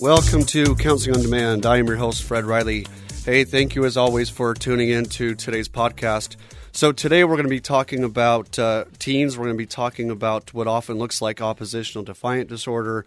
Welcome to Counseling on Demand. I am your host, Fred Riley. Hey, thank you as always for tuning in to today's podcast. So, today we're going to be talking about uh, teens. We're going to be talking about what often looks like oppositional defiant disorder.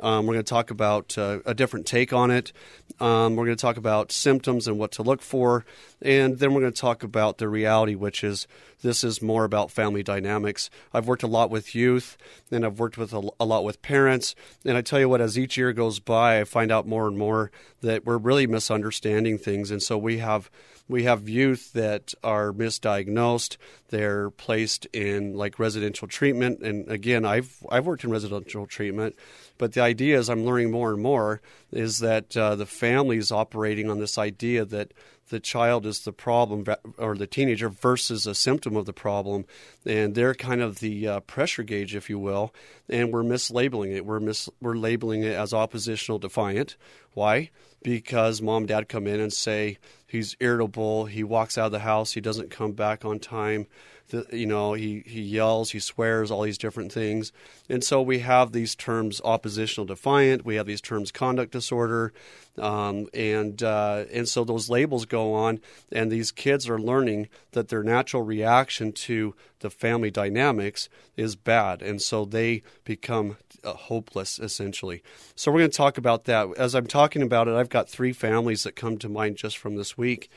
Um, we're going to talk about uh, a different take on it. Um, we're going to talk about symptoms and what to look for. And then we're going to talk about the reality, which is this is more about family dynamics. I've worked a lot with youth and I've worked with a, a lot with parents. And I tell you what, as each year goes by, I find out more and more that we're really misunderstanding things. And so we have we have youth that are misdiagnosed. They're placed in like residential treatment. And again, I've I've worked in residential treatment, but the idea is I'm learning more and more is that uh, the family is operating on this idea that the child is the problem or the teenager versus a symptom of the problem, and they're kind of the uh, pressure gauge, if you will, and we're mislabeling it. We're mis- we're labeling it as oppositional defiant. Why? Because mom and dad come in and say he's irritable, he walks out of the house, he doesn't come back on time the, you know, he, he yells, he swears, all these different things. And so we have these terms oppositional defiant, we have these terms conduct disorder, um, and, uh, and so those labels go on, and these kids are learning that their natural reaction to the family dynamics is bad. And so they become uh, hopeless, essentially. So we're going to talk about that. As I'm talking about it, I've got three families that come to mind just from this week.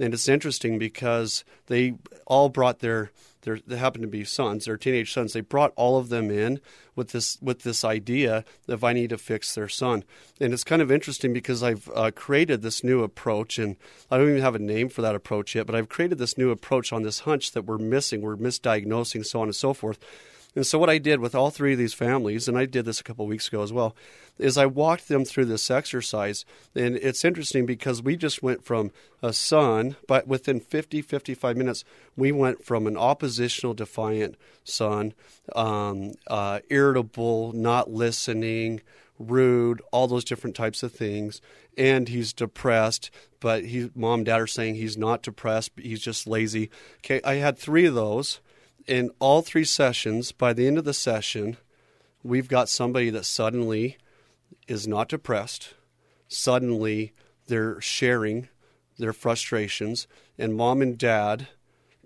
And it's interesting because they all brought their, their they happen to be sons, their teenage sons. They brought all of them in with this with this idea of I need to fix their son. And it's kind of interesting because I've uh, created this new approach, and I don't even have a name for that approach yet. But I've created this new approach on this hunch that we're missing, we're misdiagnosing, so on and so forth. And so, what I did with all three of these families, and I did this a couple weeks ago as well, is I walked them through this exercise. And it's interesting because we just went from a son, but within 50, 55 minutes, we went from an oppositional, defiant son, um, uh, irritable, not listening, rude, all those different types of things. And he's depressed, but he, mom and dad are saying he's not depressed, he's just lazy. Okay, I had three of those in all three sessions, by the end of the session, we've got somebody that suddenly is not depressed. Suddenly, they're sharing their frustrations, and mom and dad,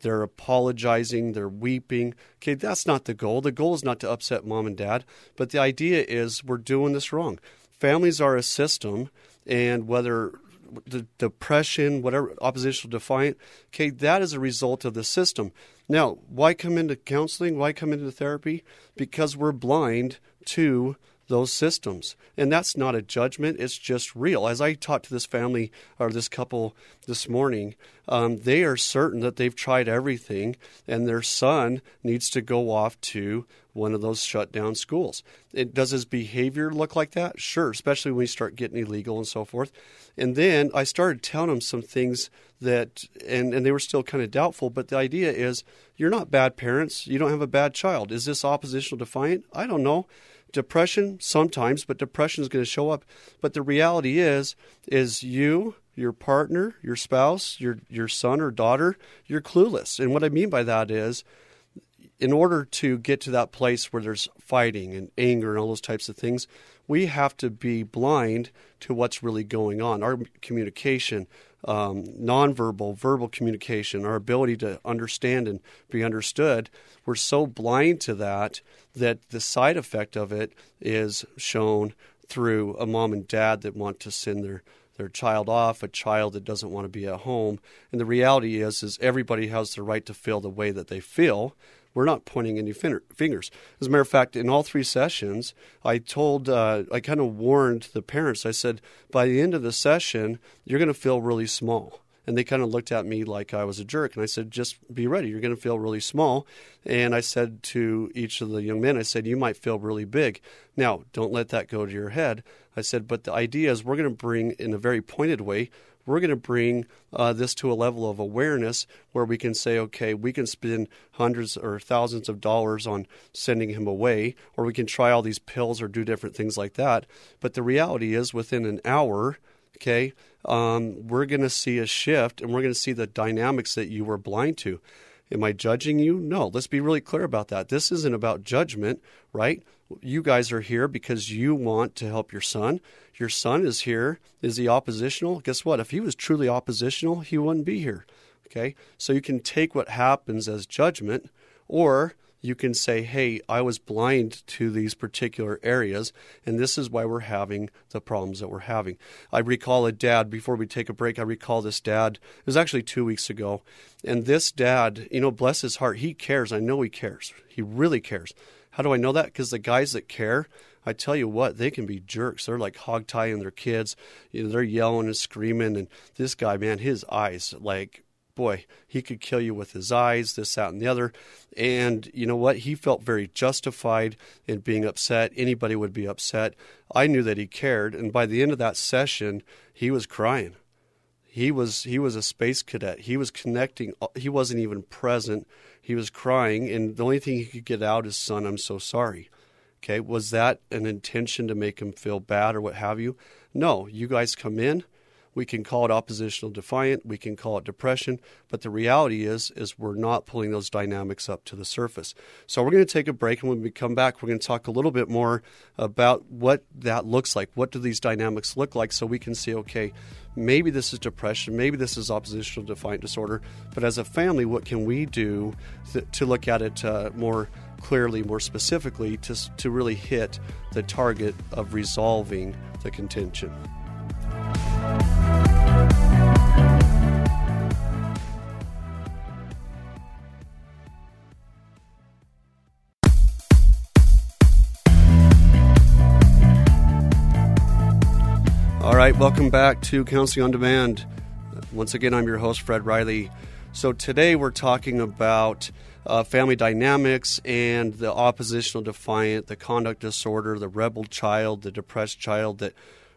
they're apologizing, they're weeping. Okay, that's not the goal. The goal is not to upset mom and dad, but the idea is we're doing this wrong. Families are a system, and whether the depression, whatever oppositional defiant, okay, that is a result of the system. Now, why come into counseling? Why come into therapy? Because we're blind to those systems. And that's not a judgment, it's just real. As I talked to this family or this couple this morning, um, they are certain that they've tried everything and their son needs to go off to one of those shut down schools. It, does his behavior look like that? Sure, especially when we start getting illegal and so forth. And then I started telling them some things that, and, and they were still kind of doubtful, but the idea is you're not bad parents. You don't have a bad child. Is this oppositional defiant? I don't know. Depression, sometimes, but depression is going to show up. But the reality is, is you, your partner, your spouse, your your son or daughter, you're clueless. And what I mean by that is in order to get to that place where there's fighting and anger and all those types of things, we have to be blind to what's really going on. Our communication, um, nonverbal, verbal communication, our ability to understand and be understood, we're so blind to that that the side effect of it is shown through a mom and dad that want to send their their child off, a child that doesn't want to be at home. And the reality is is everybody has the right to feel the way that they feel. We're not pointing any fingers. As a matter of fact, in all three sessions, I told, uh, I kind of warned the parents. I said, by the end of the session, you're going to feel really small. And they kind of looked at me like I was a jerk. And I said, just be ready. You're going to feel really small. And I said to each of the young men, I said, you might feel really big. Now, don't let that go to your head. I said, but the idea is we're going to bring, in a very pointed way, we're going to bring uh, this to a level of awareness where we can say, okay, we can spend hundreds or thousands of dollars on sending him away, or we can try all these pills or do different things like that. But the reality is, within an hour, okay, um, we're going to see a shift and we're going to see the dynamics that you were blind to. Am I judging you? No. Let's be really clear about that. This isn't about judgment, right? You guys are here because you want to help your son. Your son is here. Is he oppositional? Guess what? If he was truly oppositional, he wouldn't be here. Okay? So you can take what happens as judgment, or you can say, hey, I was blind to these particular areas, and this is why we're having the problems that we're having. I recall a dad, before we take a break, I recall this dad, it was actually two weeks ago, and this dad, you know, bless his heart, he cares. I know he cares. He really cares. How do I know that? Because the guys that care, I tell you what, they can be jerks. They're like hog tying their kids. You know, they're yelling and screaming. And this guy, man, his eyes, like boy, he could kill you with his eyes, this, that, and the other. And you know what? He felt very justified in being upset. Anybody would be upset. I knew that he cared. And by the end of that session, he was crying. He was he was a space cadet. He was connecting. He wasn't even present. He was crying, and the only thing he could get out is, "Son, I'm so sorry." Okay, was that an intention to make him feel bad or what have you? No. You guys come in we can call it oppositional defiant, we can call it depression, but the reality is is we're not pulling those dynamics up to the surface. So we're going to take a break and when we come back we're going to talk a little bit more about what that looks like. What do these dynamics look like so we can see okay, maybe this is depression, maybe this is oppositional defiant disorder, but as a family what can we do to look at it uh, more clearly, more specifically, to, to really hit the target of resolving the contention. Right, welcome back to Counseling on Demand. Once again, I'm your host, Fred Riley. So today we're talking about uh, family dynamics and the oppositional defiant, the conduct disorder, the rebel child, the depressed child that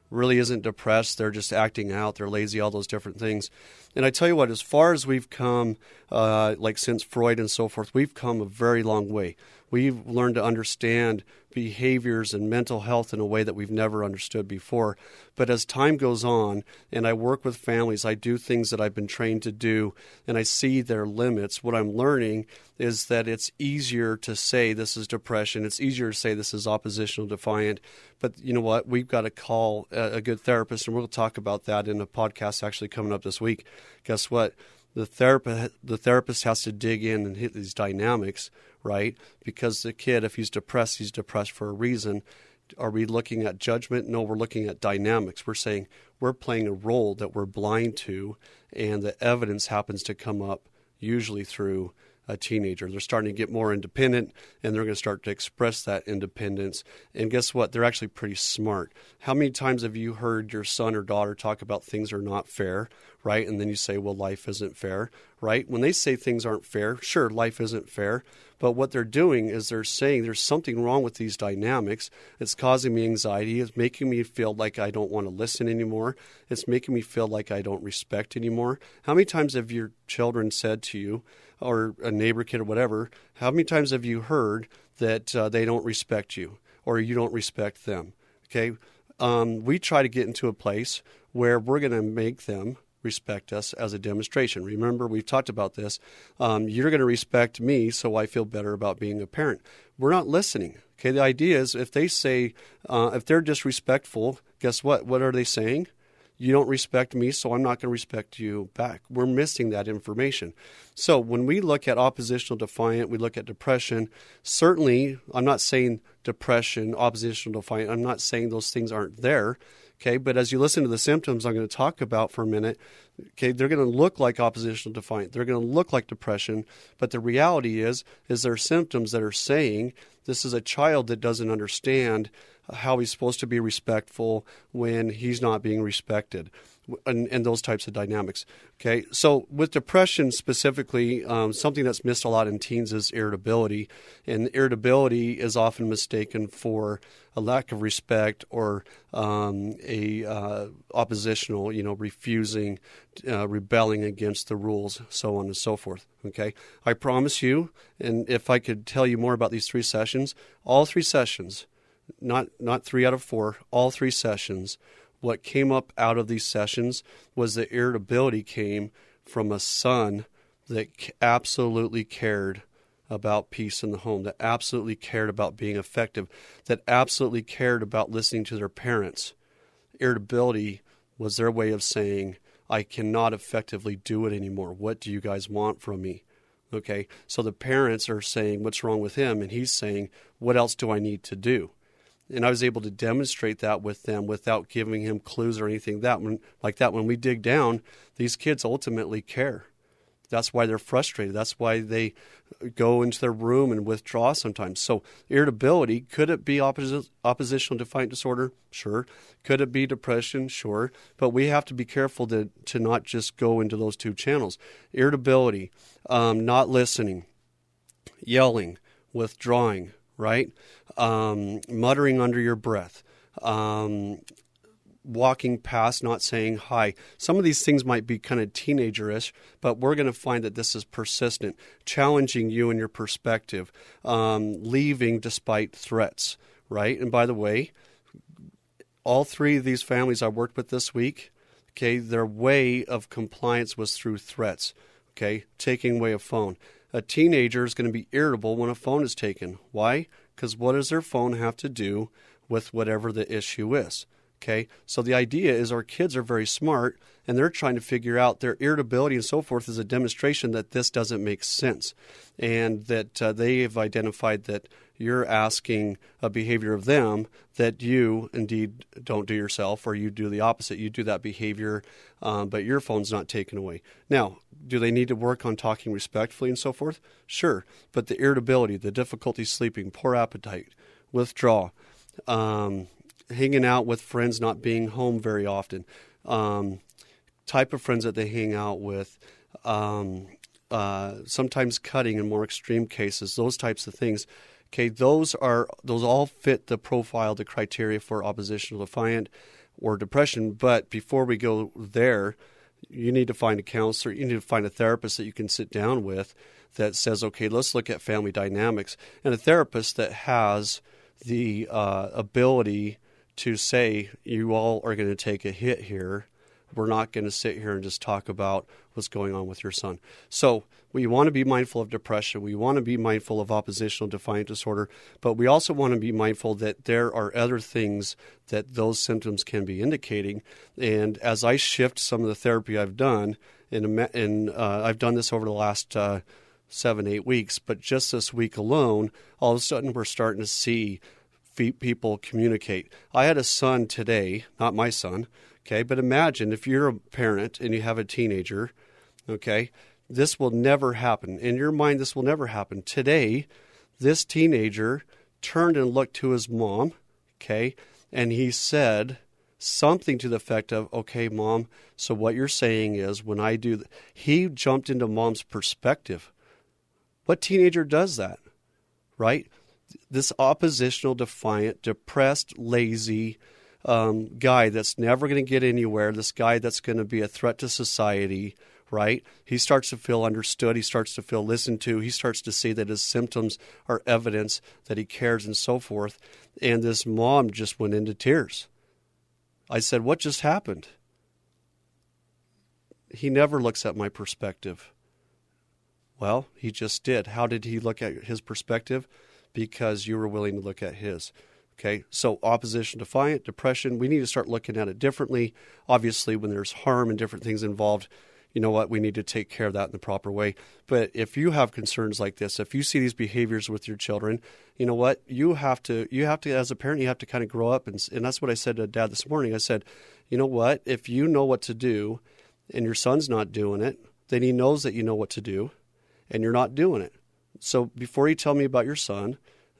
really isn't depressed. They're just acting out. They're lazy, all those different things. And I tell you what, as far as we've come, uh, like since Freud and so forth, we've come a very long way. We've learned to understand behaviors and mental health in a way that we've never understood before. But as time goes on and I work with families, I do things that I've been trained to do and I see their limits. What I'm learning is that it's easier to say this is depression, it's easier to say this is oppositional defiant. But you know what? We've got to call a, good therapist, and we'll talk about that in a podcast actually coming up this week. Guess what? The therapist, the therapist has to dig in and hit these dynamics right? Because the kid, if he's depressed, he's depressed for a reason. Are we looking at judgment? No, we're looking at dynamics. We're saying we're playing a role that we're blind to, and the evidence happens to come up usually through Uh, a teenager. They're starting to get more independent and they're going to start to express that independence. And guess what? They're actually pretty smart. How many times have you heard your son or daughter talk about things are not fair, right? And then you say, well, life isn't fair, right? When they say things aren't fair, sure, life isn't fair. But what they're doing is they're saying there's something wrong with these dynamics. It's causing me anxiety. It's making me feel like I don't want to listen anymore. It's making me feel like I don't respect anymore. How many times have your children said to you, or a neighbor kid or whatever, how many times have you heard that uh, they don't respect you or you don't respect them? Okay. Um, we try to get into a place where we're going to make them respect us as a demonstration. Remember, we've talked about this. Um, you're going to respect me, so I feel better about being a parent. We're not listening. Okay, the idea is if they say, uh, if they're disrespectful, guess what? What are they saying? You don't respect me, so I'm not going to respect you back. We're missing that information. So when we look at oppositional defiant, we look at depression. Certainly, I'm not saying depression, oppositional defiant, I'm not saying those things aren't there. Okay, but as you listen to the symptoms I'm going to talk about for a minute, okay, they're going to look like oppositional defiant. They're going to look like depression, but the reality is is there are symptoms that are saying this is a child that doesn't understand how he's supposed to be respectful when he's not being respected. and, and those types of dynamics. Okay, so with depression specifically, um, something that's missed a lot in teens is irritability, and irritability is often mistaken for a lack of respect or um, a uh, oppositional, you know, refusing, uh, rebelling against the rules, so on and so forth. Okay, I promise you, and if I could tell you more about these three sessions, all three sessions, not not three out of four, all three sessions what came up out of these sessions was the irritability came from a son that absolutely cared about peace in the home, that absolutely cared about being effective, that absolutely cared about listening to their parents. Irritability was their way of saying, I cannot effectively do it anymore. What do you guys want from me? Okay, so the parents are saying, What's wrong with him? And he's saying, What else do I need to do? And I was able to demonstrate that with them without giving him clues or anything that when, like that. When we dig down, these kids ultimately care. That's why they're frustrated. That's why they go into their room and withdraw sometimes. So irritability could it be opposi- oppositional defiant disorder? Sure. Could it be depression? Sure. But we have to be careful to to not just go into those two channels. Irritability, um, not listening, yelling, withdrawing, right? Um, muttering under your breath, um, walking past, not saying hi. Some of these things might be kind of teenagerish, but we're going to find that this is persistent, challenging you and your perspective, um, leaving despite threats, right? And by the way, all three of these families I worked with this week, okay, their way of compliance was through threats, okay, taking away a phone a teenager is going to be irritable when a phone is taken. Why? Because what does their phone have to do with whatever the issue is? Okay, so the idea is our kids are very smart and they're trying to figure out their irritability and so forth is a demonstration that this doesn't make sense and that uh, they have identified that you're asking a behavior of them that you indeed don't do yourself or you do the opposite. You do that behavior, um, but your phone's not taken away. Now, do they need to work on talking respectfully and so forth? Sure. But the irritability, the difficulty sleeping, poor appetite, withdrawal, um, hanging out with friends, not being home very often, um, type of friends that they hang out with, um, uh, sometimes cutting in more extreme cases, those types of things. Okay, those are those all fit the profile, the criteria for oppositional defiant or depression. But before we go there, you need to find a counselor, you need to find a therapist that you can sit down with that says, okay, let's look at family dynamics, and a therapist that has the uh, ability to say, you all are going to take a hit here. We're not going to sit here and just talk about what's going on with your son. So we want to be mindful of depression. We want to be mindful of oppositional defiant disorder, but we also want to be mindful that there are other things that those symptoms can be indicating. And as I shift some of the therapy I've done, in uh, I've done this over the last uh, seven, eight weeks, but just this week alone, all of a sudden we're starting to see people communicate. I had a son today, not my son, okay, but imagine if you're a parent and you have a teenager, okay, this will never happen. In your mind, this will never happen. Today, this teenager turned and looked to his mom, okay, and he said something to the effect of, okay, mom, so what you're saying is when I do, th-, he jumped into mom's perspective. What teenager does that, right? This oppositional, defiant, depressed, lazy, um, guy that's never going to get anywhere, this guy that's going to be a threat to society, right? He starts to feel understood. He starts to feel listened to. He starts to see that his symptoms are evidence that he cares and so forth. And this mom just went into tears. I said, What just happened? He never looks at my perspective. Well, he just did. How did he look at his perspective? Because you were willing to look at his. Okay, so opposition defiant, depression, we need to start looking at it differently. Obviously, when there's harm and different things involved, you know what, we need to take care of that in the proper way. But if you have concerns like this, if you see these behaviors with your children, you know what, you have to, you have to, as a parent, you have to kind of grow up. And, and that's what I said to dad this morning. I said, you know what, if you know what to do and your son's not doing it, then he knows that you know what to do and you're not doing it. So before you tell me about your son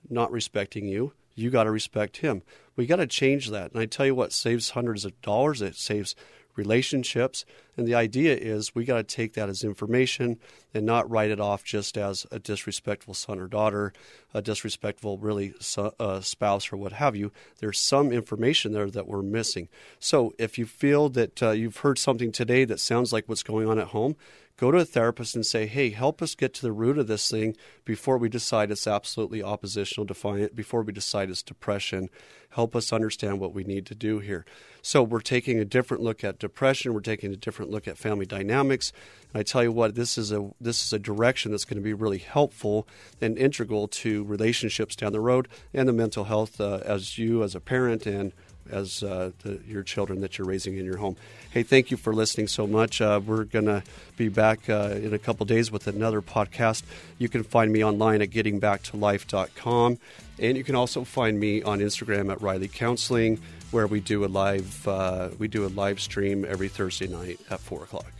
not respecting you, you got to respect him. We got to change that. And I tell you what saves hundreds of dollars. It saves relationships. And the idea is we got to take that as information and not write it off just as a disrespectful son or daughter, a disrespectful, really, uh, spouse or what have you. There's some information there that we're missing. So if you feel that uh, you've heard something today that sounds like what's going on at home, go to a therapist and say, hey, help us get to the root of this thing before we decide it's absolutely oppositional defiant, before we decide it's depression. Help us understand what we need to do here. So we're taking a different look at depression. We're taking a different look at family dynamics. And I tell you what, this is a this is a direction that's going to be really helpful and integral to relationships down the road and the mental health uh, as you as a parent and as uh, your children that you're raising in your home. Hey, thank you for listening so much. Uh, we're going to be back uh, in a couple days with another podcast. You can find me online at gettingbacktolife.com. And you can also find me on Instagram at Riley Counseling, where we do a live uh, we do a live stream every Thursday night at four o'clock.